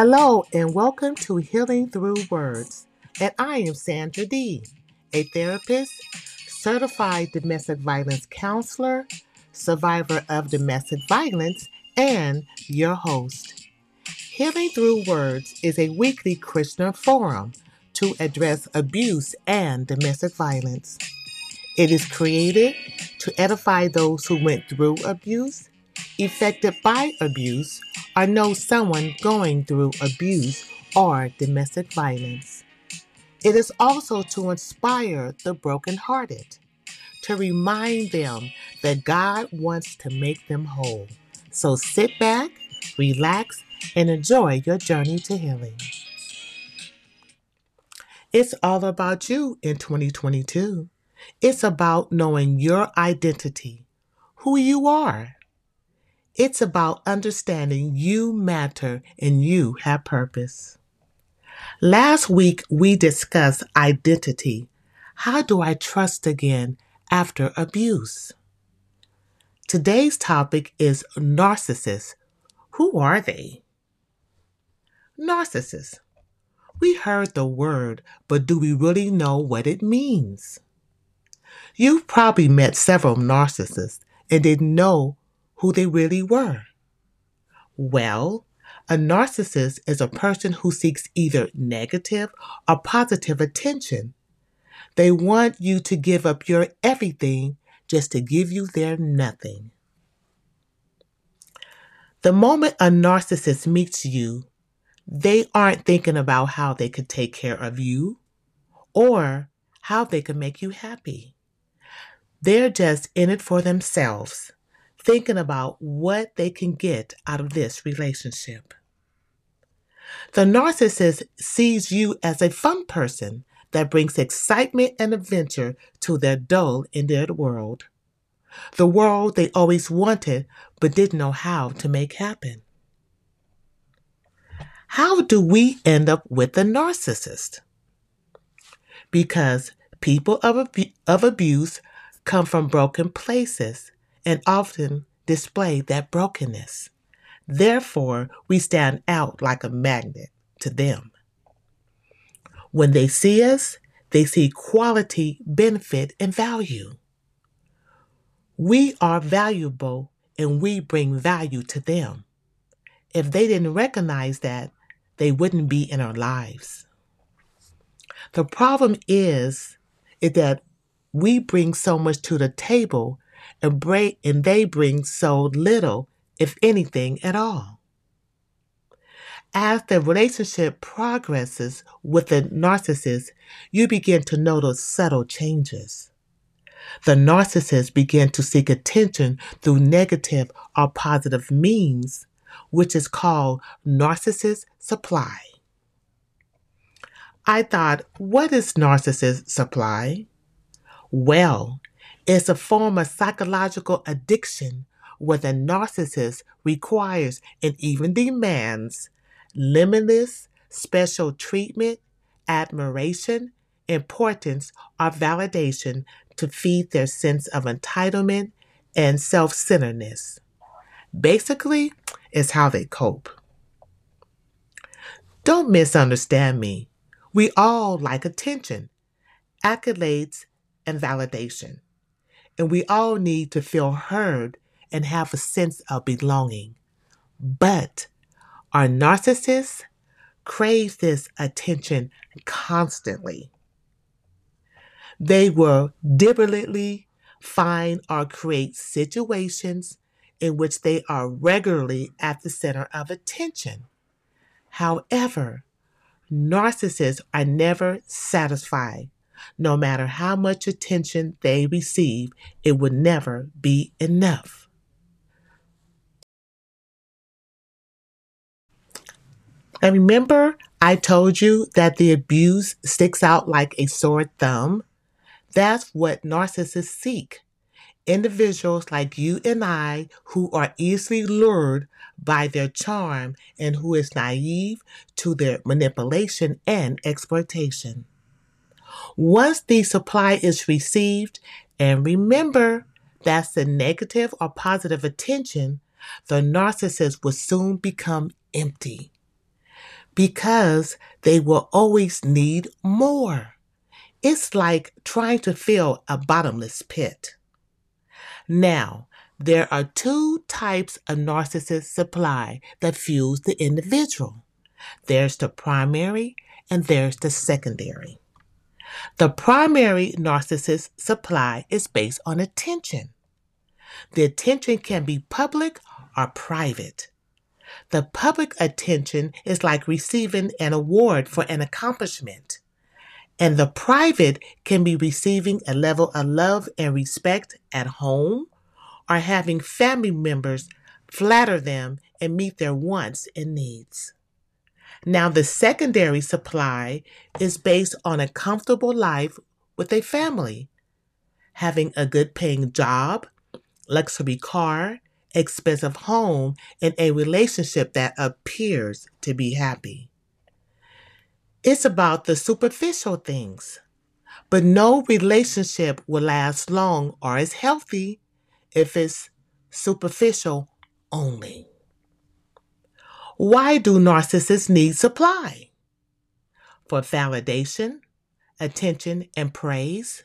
Hello and welcome to Healing Through Words. And I am Sandra D, a therapist, certified domestic violence counselor, survivor of domestic violence, and your host. Healing Through Words is a weekly Christian forum to address abuse and domestic violence. It is created to edify those who went through abuse, affected by abuse, or know someone going through abuse or domestic violence. It is also to inspire the brokenhearted, to remind them that God wants to make them whole. So sit back, relax, and enjoy your journey to healing. It's all about you in 2022. It's about knowing your identity, who you are. It's about understanding you matter and you have purpose. Last week, we discussed identity. How do I trust again after abuse? Today's topic is narcissists. Who are they? Narcissists. We heard the word, but do we really know what it means? You've probably met several narcissists and didn't know who they really were. Well, a narcissist is a person who seeks either negative or positive attention. They want you to give up your everything just to give you their nothing. The moment a narcissist meets you, they aren't thinking about how they could take care of you or how they could make you happy. They're just in it for themselves, thinking about what they can get out of this relationship. The narcissist sees you as a fun person that brings excitement and adventure to their dull ended world. The world they always wanted but didn't know how to make happen. How do we end up with a narcissist? Because people of, abu- of abuse come from broken places and often display that brokenness. Therefore, we stand out like a magnet to them. When they see us, they see quality, benefit, and value. We are valuable and we bring value to them. If they didn't recognize that, they wouldn't be in our lives. The problem is, is that we bring so much to the table and, they bring so little, if anything at all. As the relationship progresses with the narcissist, you begin to notice subtle changes. The narcissist begin to seek attention through negative or positive means, which is called narcissist supply. I thought, what is narcissist supply? Well, it's a form of psychological addiction where the narcissist requires and even demands limitless special treatment, admiration, importance, or validation to feed their sense of entitlement and self centeredness. Basically, it's how they cope. Don't misunderstand me. We all like attention, accolades, and validation. And we all need to feel heard and have a sense of belonging. But our narcissists crave this attention constantly. They will deliberately find or create situations in which they are regularly at the center of attention. However, narcissists are never satisfied no matter how much attention they receive, it would never be enough. And remember, I told you that the abuse sticks out like a sore thumb? That's what narcissists seek. Individuals like you and I who are easily lured by their charm and who is naive to their manipulation and exploitation. Once the supply is received, and remember that's the negative or positive attention, the narcissist will soon become empty. because they will always need more. It's like trying to fill a bottomless pit. Now, there are two types of narcissist supply that fuels the individual. There's the primary and there's the secondary. The primary narcissist supply is based on attention. The attention can be public or private. The public attention is like receiving an award for an accomplishment. And the private can be receiving a level of love and respect at home or having family members flatter them and meet their wants and needs. Now, the secondary supply is based on a comfortable life with a family, having a good paying job, luxury car, expensive home, and a relationship that appears to be happy. It's about the superficial things. But no relationship will last long or is healthy if it's superficial only. Why do narcissists need supply? For validation, attention, and praise?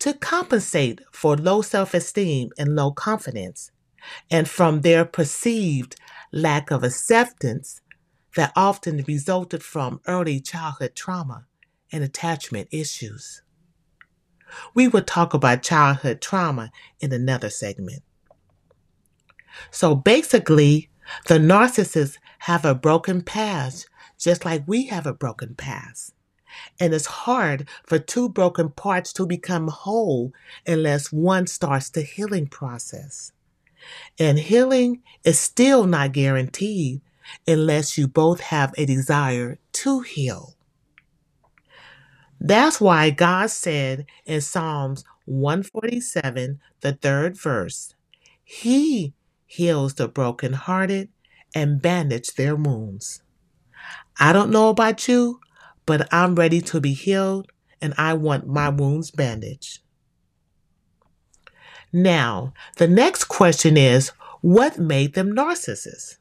To compensate for low self esteem and low confidence, and from their perceived lack of acceptance that often resulted from early childhood trauma and attachment issues. We will talk about childhood trauma in another segment. So basically, the narcissists have a broken past, just like we have a broken past. And it's hard for two broken parts to become whole unless one starts the healing process. And healing is still not guaranteed unless you both have a desire to heal. That's why God said in Psalms 147, the third verse, He heals the brokenhearted and bandage their wounds. I don't know about you, but I'm ready to be healed and I want my wounds bandaged. Now, the next question is what made them narcissists?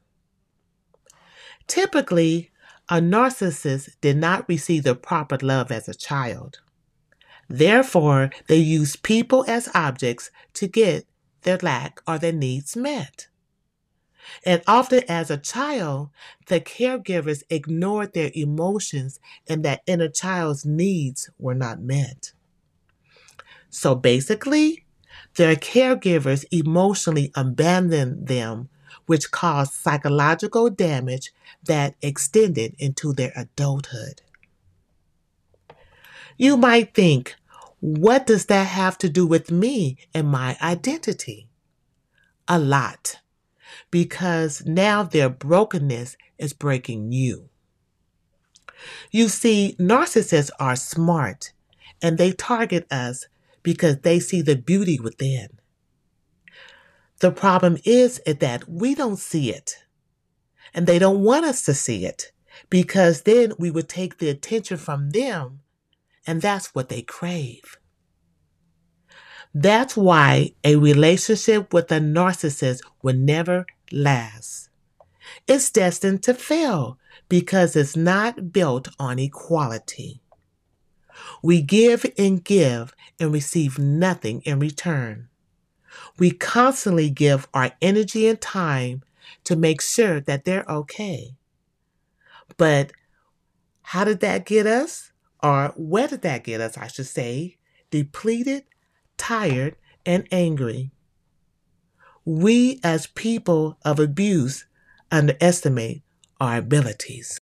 Typically, a narcissist did not receive the proper love as a child. Therefore, they use people as objects to get their lack or their needs met. And often, as a child, the caregivers ignored their emotions and that inner child's needs were not met. So basically, their caregivers emotionally abandoned them which caused psychological damage that extended into their adulthood. You might think, what does that have to do with me and my identity? A lot, because now their brokenness is breaking you. You see, narcissists are smart and they target us because they see the beauty within. The problem is, that we don't see it. And they don't want us to see it because then we would take the attention from them and that's what they crave. That's why a relationship with a narcissist will never last. It's destined to fail because it's not built on equality. We give and give and receive nothing in return. We constantly give our energy and time to make sure that they're okay. But how did that get us? Or where did that get us, I should say? Depleted, tired, and angry. We, as people of abuse, underestimate our abilities.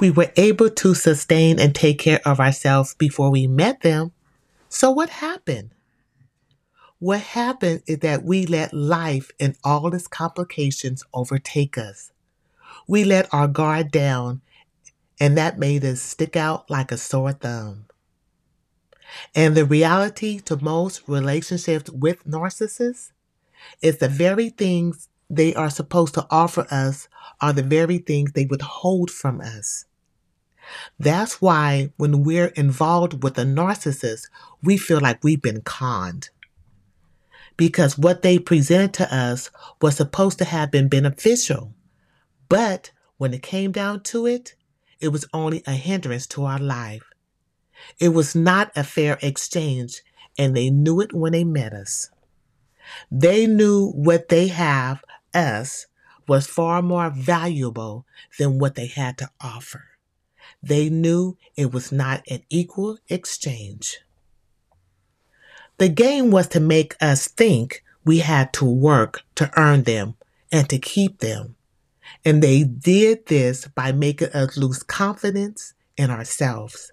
We were able to sustain and take care of ourselves before we met them. So, what happened? What happened is that we let life and all its complications overtake us. We let our guard down, and that made us stick out like a sore thumb. And the reality to most relationships with narcissists is the very things they are supposed to offer us are the very things they withhold from us. That's why when we're involved with a narcissist, we feel like we've been conned because what they presented to us was supposed to have been beneficial, But when it came down to it, it was only a hindrance to our life. It was not a fair exchange, and they knew it when they met us. They knew what they have, us, was far more valuable than what they had to offer. They knew it was not an equal exchange. The game was to make us think we had to work to earn them and to keep them. And they did this by making us lose confidence in ourselves,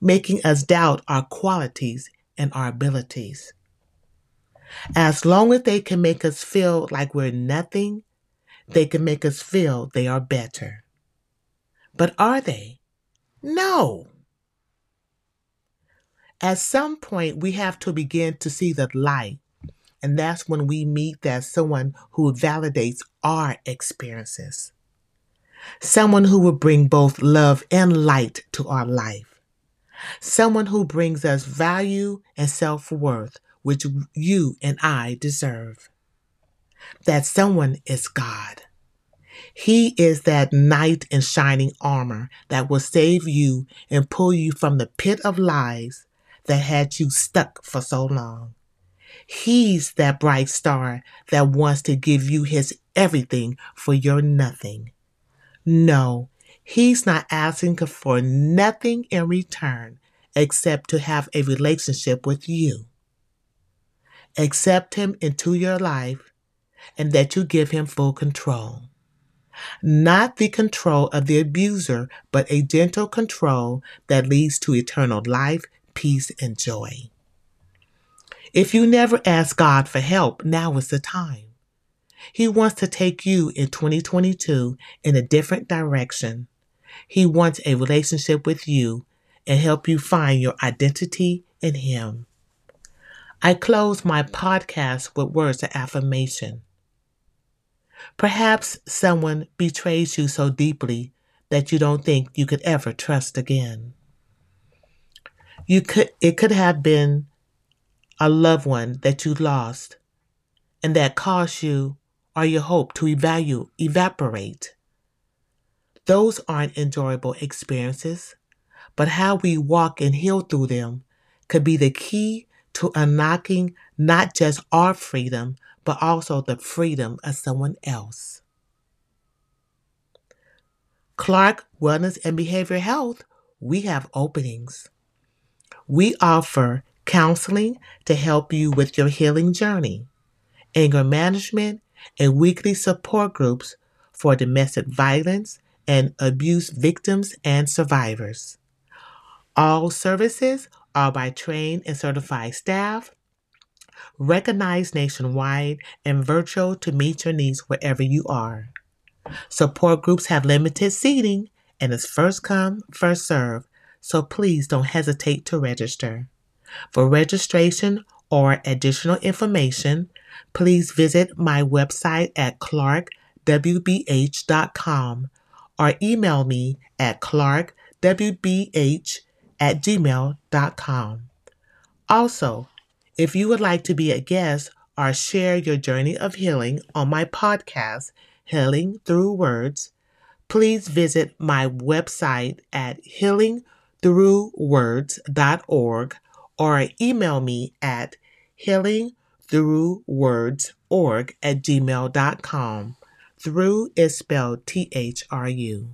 making us doubt our qualities and our abilities. As long as they can make us feel like we're nothing, they can make us feel they are better. But are they? No. At some point, we have to begin to see the light. And that's when we meet that someone who validates our experiences. Someone who will bring both love and light to our life. Someone who brings us value and self worth, which you and I deserve. That someone is God. He is that knight in shining armor that will save you and pull you from the pit of lies that had you stuck for so long. He's that bright star that wants to give you his everything for your nothing. No, he's not asking for nothing in return except to have a relationship with you. Accept him into your life and that you give him full control. Not the control of the abuser, but a gentle control that leads to eternal life, peace, and joy. If you never ask God for help, now is the time. He wants to take you in 2022 in a different direction. He wants a relationship with you and help you find your identity in Him. I close my podcast with words of affirmation. Perhaps someone betrays you so deeply that you don't think you could ever trust again. You could it could have been a loved one that you lost and that caused you or your hope to evaluate, evaporate. Those aren't enjoyable experiences, but how we walk and heal through them could be the key to unlocking not just our freedom, but also the freedom of someone else. Clark Wellness and Behavioral Health, we have openings. We offer counseling to help you with your healing journey, anger management, and weekly support groups for domestic violence and abuse victims and survivors. All services are by trained and certified staff, recognized nationwide, and virtual to meet your needs wherever you are. Support groups have limited seating and it's first come, first serve, so please don't hesitate to register. For registration or additional information, please visit my website at clarkwbh.com or email me at clarkwbh at gmail.com. Also, if you would like to be a guest or share your journey of healing on my podcast, Healing Through Words, please visit my website at healingthruwords.org or email me at healingthruwordsorg at gmail.com. Through is spelled T H R U.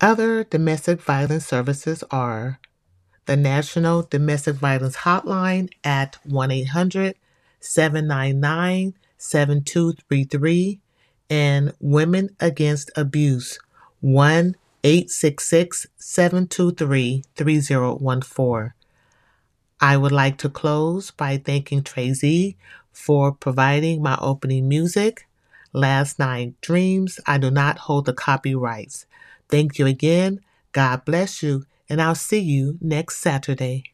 Other domestic violence services are the National Domestic Violence Hotline at 1 800 799 7233 and Women Against Abuse 1 866 723 3014. I would like to close by thanking Tracy for providing my opening music. Last Night Dreams, I do not hold the copyrights. Thank you again. God bless you, and I'll see you next Saturday.